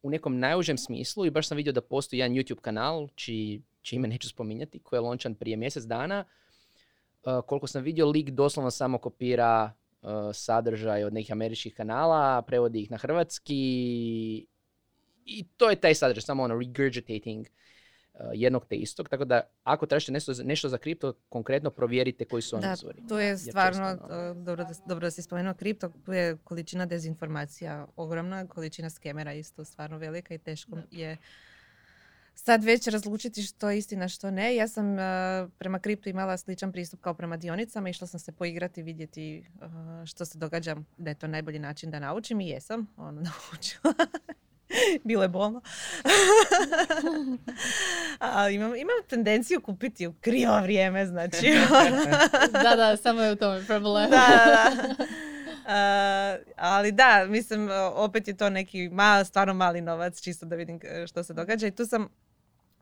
[SPEAKER 1] u nekom najužem smislu i baš sam vidio da postoji jedan YouTube kanal, čiji, ime neću spominjati, koji je lončan prije mjesec dana. Uh, koliko sam vidio, lik doslovno samo kopira sadržaj od nekih američkih kanala, prevodi ih na hrvatski i to je taj sadržaj, samo ono regurgitating uh, jednog te istog. Tako da ako tražite nešto, nešto za kripto, konkretno provjerite koji su oni izvori.
[SPEAKER 2] To je stvarno, uh, dobro, da, dobro da si spomenuo kripto, tu je količina dezinformacija ogromna, količina skemera isto stvarno velika i teško je sad već razlučiti što je istina, što ne. Ja sam uh, prema kriptu imala sličan pristup kao prema dionicama. Išla sam se poigrati, vidjeti uh, što se događa, da je to najbolji način da naučim i jesam ono (laughs) naučila. Bilo je bolno. (laughs) Ali imam, imam tendenciju kupiti u krivo vrijeme, znači. (laughs)
[SPEAKER 3] da, da, samo je u tome problem.
[SPEAKER 2] da, da, da. Uh, ali da, mislim, opet je to neki mal, stvarno mali novac, čisto da vidim što se događa. I tu sam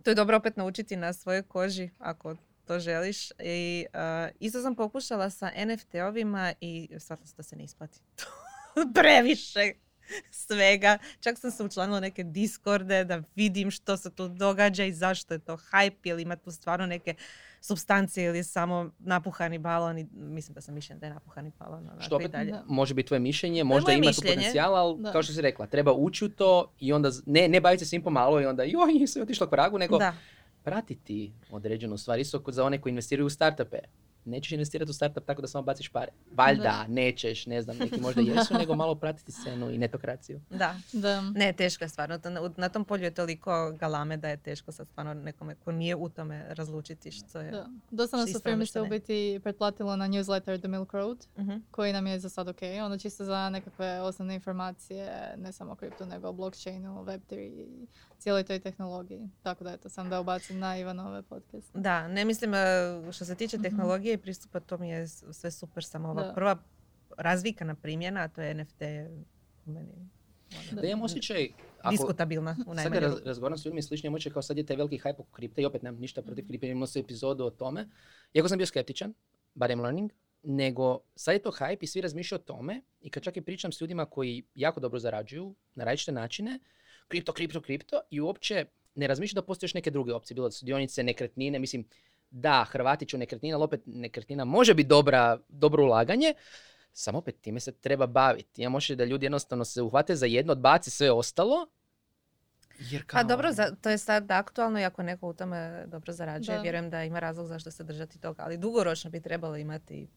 [SPEAKER 2] to je dobro opet naučiti na svojoj koži ako to želiš. I uh, isto sam pokušala sa NFT-ovima i shvatila sam da se ne isplati. (laughs) Previše svega. Čak sam se učlanila neke Discorde da vidim što se tu događa i zašto je to hype ili ima tu stvarno neke substancije ili samo napuhani balon i mislim da sam mišljen da je napuhani balon.
[SPEAKER 1] Što opet dalje. može biti tvoje mišljenje, možda ima tu potencijal, ali kao što si rekla, treba ući u to i onda ne, ne baviti se svim pomalo i onda joj, sve otišlo k vragu, nego da. pratiti određenu stvar. Isto za one koji investiraju u startupe nećeš investirati u startup tako da samo baciš pare. Valjda, nećeš, ne znam, neki možda (laughs) jesu, nego malo pratiti scenu i netokraciju.
[SPEAKER 2] Da, da. ne, teško je stvarno. Na tom polju je toliko galame da je teško sad stvarno nekome ko nije u tome razlučiti što je... Da.
[SPEAKER 3] Dosta nas u firmi se u biti pretplatilo na newsletter The Milk Road, uh koji nam je za sad ok. Ono čisto za nekakve osnovne informacije, ne samo kripto, nego o blockchainu, web3 i cijeloj toj tehnologiji. Tako da eto, sam da ubacim na Ivanove podcast.
[SPEAKER 2] Da, ne mislim, e, što se tiče mhm. Tehnologije i pristupa, to mi je sve super, samo ova prva razvikana primjena, a to je NFT u meni.
[SPEAKER 1] Da, da imam osjećaj...
[SPEAKER 2] Ako, diskutabilna u
[SPEAKER 1] najmanju. Sad kad razgovaram s ljudima i slični, imam kao sad je taj veliki hype oko kripte i opet nemam ništa protiv kripte, imamo se epizodu o tome. Iako sam bio skeptičan, barem learning, nego sad je to hype i svi razmišljaju o tome i kad čak i pričam s ljudima koji jako dobro zarađuju na različite načine, kripto, kripto, kripto i uopće ne razmišljaju da postoje još neke druge opcije, bilo da su dionice, nekretnine, mislim, da, Hrvati će nekretnina, ali opet nekretnina može biti dobra, dobro ulaganje, samo opet time se treba baviti. Ja možeš da ljudi jednostavno se uhvate za jedno, odbaci sve ostalo,
[SPEAKER 2] jer pa kao... A dobro, za, to je sad aktualno i ako neko u tome dobro zarađuje, vjerujem da ima razlog zašto se držati toga, ali dugoročno bi trebalo imati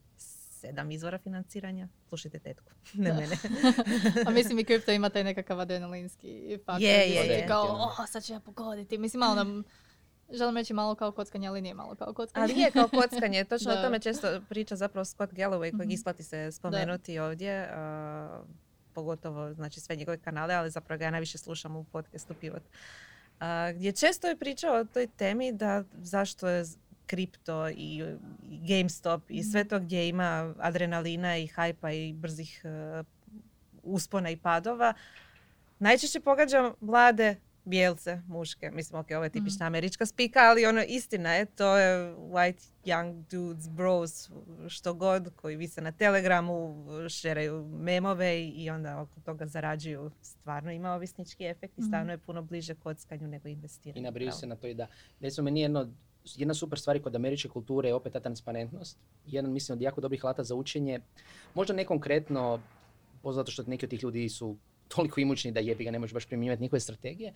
[SPEAKER 2] sedam izvora financiranja. Slušajte tetku, (laughs) ne mene. (laughs)
[SPEAKER 3] A mislim i (laughs) kripto ima taj nekakav adrenalinski faktor. Je, je, je. Kao, oh, sad ću ja pogoditi. Mislim, malo nam Želim reći malo kao kockanje, ali nije malo kao kockanje.
[SPEAKER 2] Ali (laughs) je kao kockanje. Točno o tome često priča zapravo Scott Galloway kojeg mhm. isplati se spomenuti ovdje. pogotovo znači sve njegove kanale, ali zapravo ga ja najviše slušam u podcastu Pivot. gdje često je pričao o toj temi da zašto je kripto i, GameStop i sve to gdje ima adrenalina i hajpa i brzih uh, uspona i padova. Najčešće pogađa mlade bijelce, muške. Mislim, ok, ovo je tipična mm. američka spika, ali ono istina je, to je white young dudes, bros, što god, koji vise na telegramu, šeraju memove i onda oko toga zarađuju. Stvarno ima ovisnički efekt i mhm. stvarno je puno bliže kockanju nego investiranju.
[SPEAKER 1] I nabriju se na to i da. Recimo, meni jedno jedna super stvar kod američke kulture je opet ta transparentnost. Jedan, mislim, od jako dobrih alata za učenje. Možda ne konkretno, zato što neki od tih ljudi su toliko imućni da jebi ga ne možeš baš primjenjivati njihove strategije,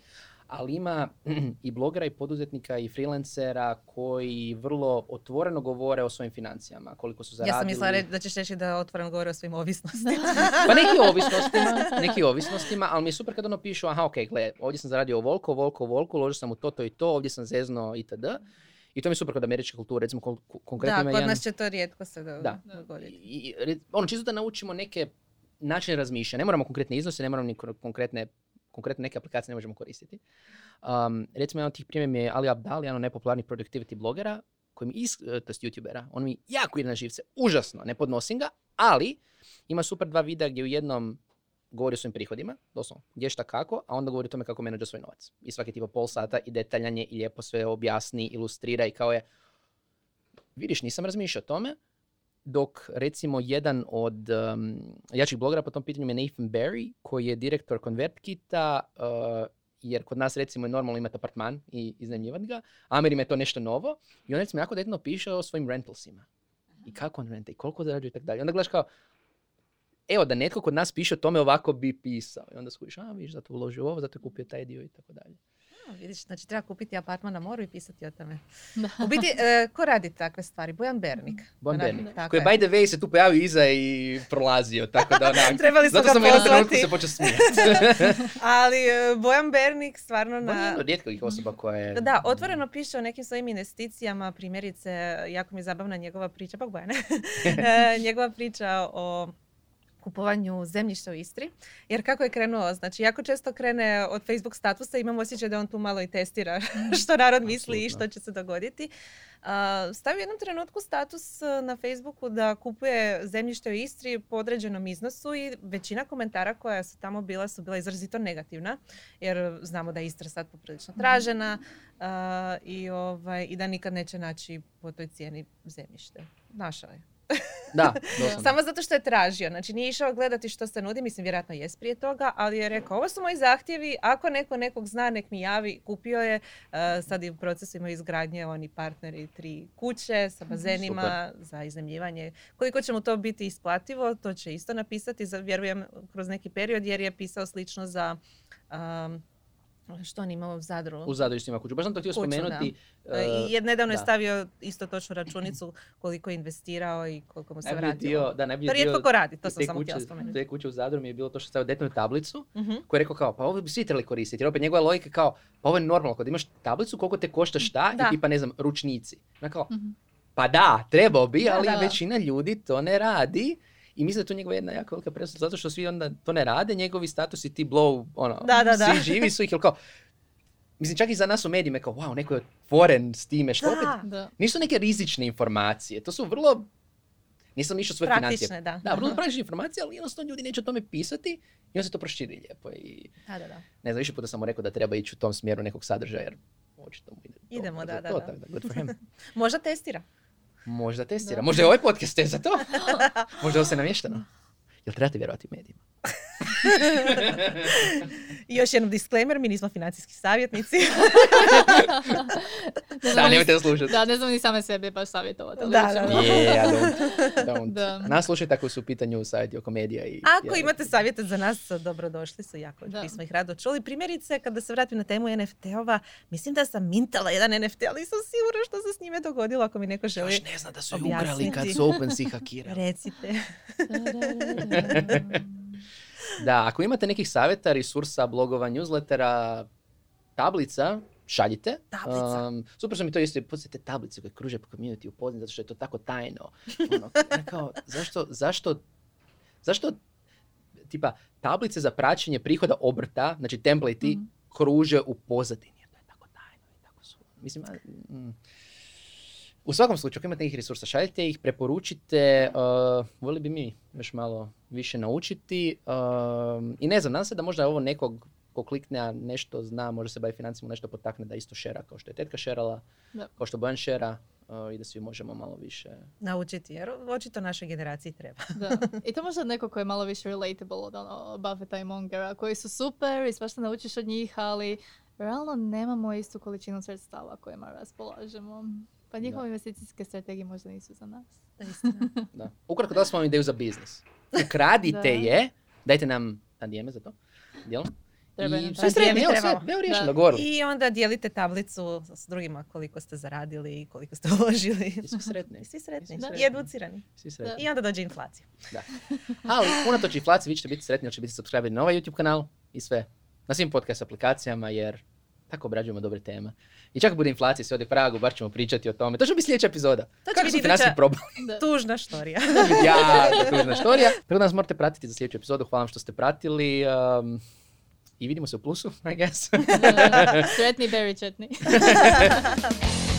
[SPEAKER 1] ali ima (clears throat) i blogera i poduzetnika i freelancera koji vrlo otvoreno govore o svojim financijama, koliko su zaradili. Ja
[SPEAKER 2] sam mislila da ćeš reći da otvoreno govore o svojim ovisnostima. (laughs)
[SPEAKER 1] pa neki ovisnostima, neki ovisnostima, ali mi je super kad ono pišu, aha, ok, gle, ovdje sam zaradio ovoliko, ovoliko, ovoliko, uložio sam u to, to i to, ovdje sam zezno itd. I to mi je super kod američke kulture, recimo konkretno
[SPEAKER 2] Da, kod nas će to rijetko se dogoditi.
[SPEAKER 1] I, ono, čisto da naučimo neke načine razmišljanja. Ne moramo konkretne iznose, ne moramo ni konkretne konkretno neke aplikacije ne možemo koristiti. Um, recimo, jedan od tih primjera je Ali Abdal, jedan od nepopularnih productivity blogera, koji mi, is, e, to youtubera, on mi jako ide na živce, užasno, ne podnosim ga, ali ima super dva videa gdje u jednom govori o svojim prihodima, doslovno, gdje šta kako, a onda govori o tome kako menadža svoj novac. I svaki tipo pol sata i detaljanje i lijepo sve objasni, ilustrira i kao je, vidiš, nisam razmišljao o tome, dok recimo jedan od um, jačih blogera po tom pitanju je Nathan Barry, koji je direktor ConvertKita, uh, jer kod nas recimo je normalno imati apartman i iznajmljivati ga, Amerima je to nešto novo i on recimo jako detaljno piše o svojim rentalsima. I kako on renta i koliko zarađuje i tako dalje. Onda gledaš kao, evo da netko kod nas piše o tome ovako bi pisao. I onda skužiš, a viš, zato uložio ovo, zato je kupio taj dio i tako dalje
[SPEAKER 2] vidiš, znači treba kupiti apartman na moru i pisati o tome. U biti, e, ko radi takve stvari? Bojan Bernik.
[SPEAKER 1] Bojan Bernik. Koji je, by the way, se tu pojavio iza i prolazio. Tako da, onak, (laughs)
[SPEAKER 2] Trebali smo
[SPEAKER 1] zato
[SPEAKER 2] ga
[SPEAKER 1] sam trenutku se počeo smijeti. (laughs)
[SPEAKER 2] Ali e, Bojan Bernik stvarno na...
[SPEAKER 1] On je jedna rijetkih osoba koja je...
[SPEAKER 2] Da, otvoreno piše o nekim svojim investicijama. Primjerice, jako mi je zabavna njegova priča, bog Bojane, (laughs) njegova priča o kupovanju zemljišta u Istri. Jer kako je krenuo, znači jako često krene od Facebook statusa, imam osjećaj da on tu malo i testira (laughs) što narod misli i što će se dogoditi. Stavi u jednom trenutku status e, na Facebooku da kupuje zemljište u Istri po određenom iznosu i većina komentara koja su tamo bila su bila izrazito negativna jer znamo da je Istra sad poprilično tražena i, ovaj, i da nikad neće naći po toj cijeni zemljište. Našao je. (laughs) (laughs)
[SPEAKER 1] Da,
[SPEAKER 2] Samo zato što je tražio. Znači nije išao gledati što se nudi, mislim vjerojatno jest prije toga, ali je rekao ovo su moji zahtjevi, ako neko nekog zna nek mi javi, kupio je, uh, sad je u procesu imaju izgradnje oni partneri tri kuće sa bazenima za izemljivanje. Koliko će mu to biti isplativo, to će isto napisati, vjerujem kroz neki period jer je pisao slično za um, što on ima u Zadru?
[SPEAKER 1] U Zadru ima kuću. Baš sam to htio spomenuti.
[SPEAKER 2] I uh, nedavno je stavio isto točnu računicu koliko je investirao i koliko mu se vratilo.
[SPEAKER 1] Da,
[SPEAKER 2] to rijetko ko radi, to sam samo htjela spomenuti.
[SPEAKER 1] Te kuće u Zadru mi je bilo to što stavio detaljnu tablicu uh-huh. koji je rekao kao, pa ovo bi svi trebali koristiti. Jer opet njegova logika kao, pa ovo je normalno, kad imaš tablicu koliko te košta šta da. i tipa ne znam, ručnici. kao, uh-huh. pa da, trebao bi, ali da, da. većina ljudi to ne radi. I mislim da je to njegova jedna jako velika presuda, zato što svi onda to ne rade, njegovi statusi ti blow, ono, da, da, da. svi živi su ih, kao, mislim čak i za nas u medijima kao, wow, neko je foren s time, što opet, da. nisu neke rizične informacije, to su vrlo, nisam išao svoje financije.
[SPEAKER 2] Da.
[SPEAKER 1] da, vrlo praktične informacije, ali jednostavno ljudi neće o tome pisati i onda se to proširi lijepo. I,
[SPEAKER 2] da, da, da.
[SPEAKER 1] Ne znam, više puta sam mu rekao da treba ići u tom smjeru nekog sadržaja, jer očito mu ide.
[SPEAKER 2] Idemo, da, da,
[SPEAKER 1] to,
[SPEAKER 2] da.
[SPEAKER 1] Tako, good for him. (laughs)
[SPEAKER 2] Možda testira.
[SPEAKER 1] Možda testira. Možda je ovaj podcast te za to. (laughs) Možda ovo se namješteno. Jel trebate vjerovati medijima?
[SPEAKER 2] I još jedan disclaimer, mi nismo financijski savjetnici. (laughs)
[SPEAKER 1] da, nemojte slušati.
[SPEAKER 3] Da, ne znam ni same sebe baš savjetovati.
[SPEAKER 2] Da, da, (laughs) da.
[SPEAKER 1] Yeah, don't, don't. Nas slušajte ako su u pitanju savjeti oko medija. I,
[SPEAKER 2] ako imate savjete za nas, dobrodošli su jako. Da. Mi smo ih rado čuli. Primjerice, kada se vratim na temu NFT-ova, mislim da sam mintala jedan NFT, ali sam sigurna što se s njime dogodilo ako mi neko želi
[SPEAKER 1] Još ne zna da su ju ukrali kad su OpenSea hakirali.
[SPEAKER 2] Recite. (laughs)
[SPEAKER 1] da, ako imate nekih savjeta, resursa, blogova, newslettera, tablica, šaljite.
[SPEAKER 2] Tablica. Um,
[SPEAKER 1] super što mi to isto te tablice koje kruže po community upoznati, zato što je to tako tajno. (laughs) Ono, kao, zašto, zašto, zašto tipa tablice za praćenje prihoda obrta, znači template mm kruže u pozadini. To je tako tajno i tako su. Mislim, mm. U svakom slučaju, ako imate nekih resursa, šaljite ih, preporučite, uh, volili bi mi još malo više naučiti uh, i ne znam, nadam se da možda ovo nekog ko klikne, a nešto zna, može se bavi financijama, nešto potakne da isto šera kao što je tetka šerala, kao što Bojan šera uh, i da svi možemo malo više
[SPEAKER 2] naučiti, jer očito našoj generaciji treba.
[SPEAKER 3] da. I to možda neko ko je malo više relatable od ono, Buffetta i Mongera, koji su super i svašta naučiš od njih, ali realno nemamo istu količinu sredstava kojima raspolažemo. Pa njihove investicijske strategije možda nisu za nas.
[SPEAKER 1] da. (laughs) Ukratko da smo vam ideju za biznis. Ukradite je, dajte nam tandijeme za to. Dijel? I sve srednje, evo sve, evo riješeno, goru.
[SPEAKER 2] I onda dijelite tablicu s drugima koliko ste zaradili i koliko ste (laughs) uložili.
[SPEAKER 1] I svi sretni.
[SPEAKER 2] I svi sretni. I educirani.
[SPEAKER 1] Svi sretni.
[SPEAKER 2] I onda dođe inflacija.
[SPEAKER 1] Da. Ali unatoč inflaciji vi ćete biti sretni jer će biti subscriberi na ovaj YouTube kanal i sve. Na svim podcast aplikacijama jer tako obrađujemo dobre teme. I čak bude inflacija se ode Pragu, bar ćemo pričati o tome. To će biti sljedeća epizoda.
[SPEAKER 2] To će biti
[SPEAKER 1] financijski problem. (laughs)
[SPEAKER 2] tužna štorija. (laughs)
[SPEAKER 1] ja, tužna štorija. Tako da nas morate pratiti za sljedeću epizodu. Hvala vam što ste pratili. Um, I vidimo se u plusu, I guess.
[SPEAKER 3] Sretni, berry četni. (laughs)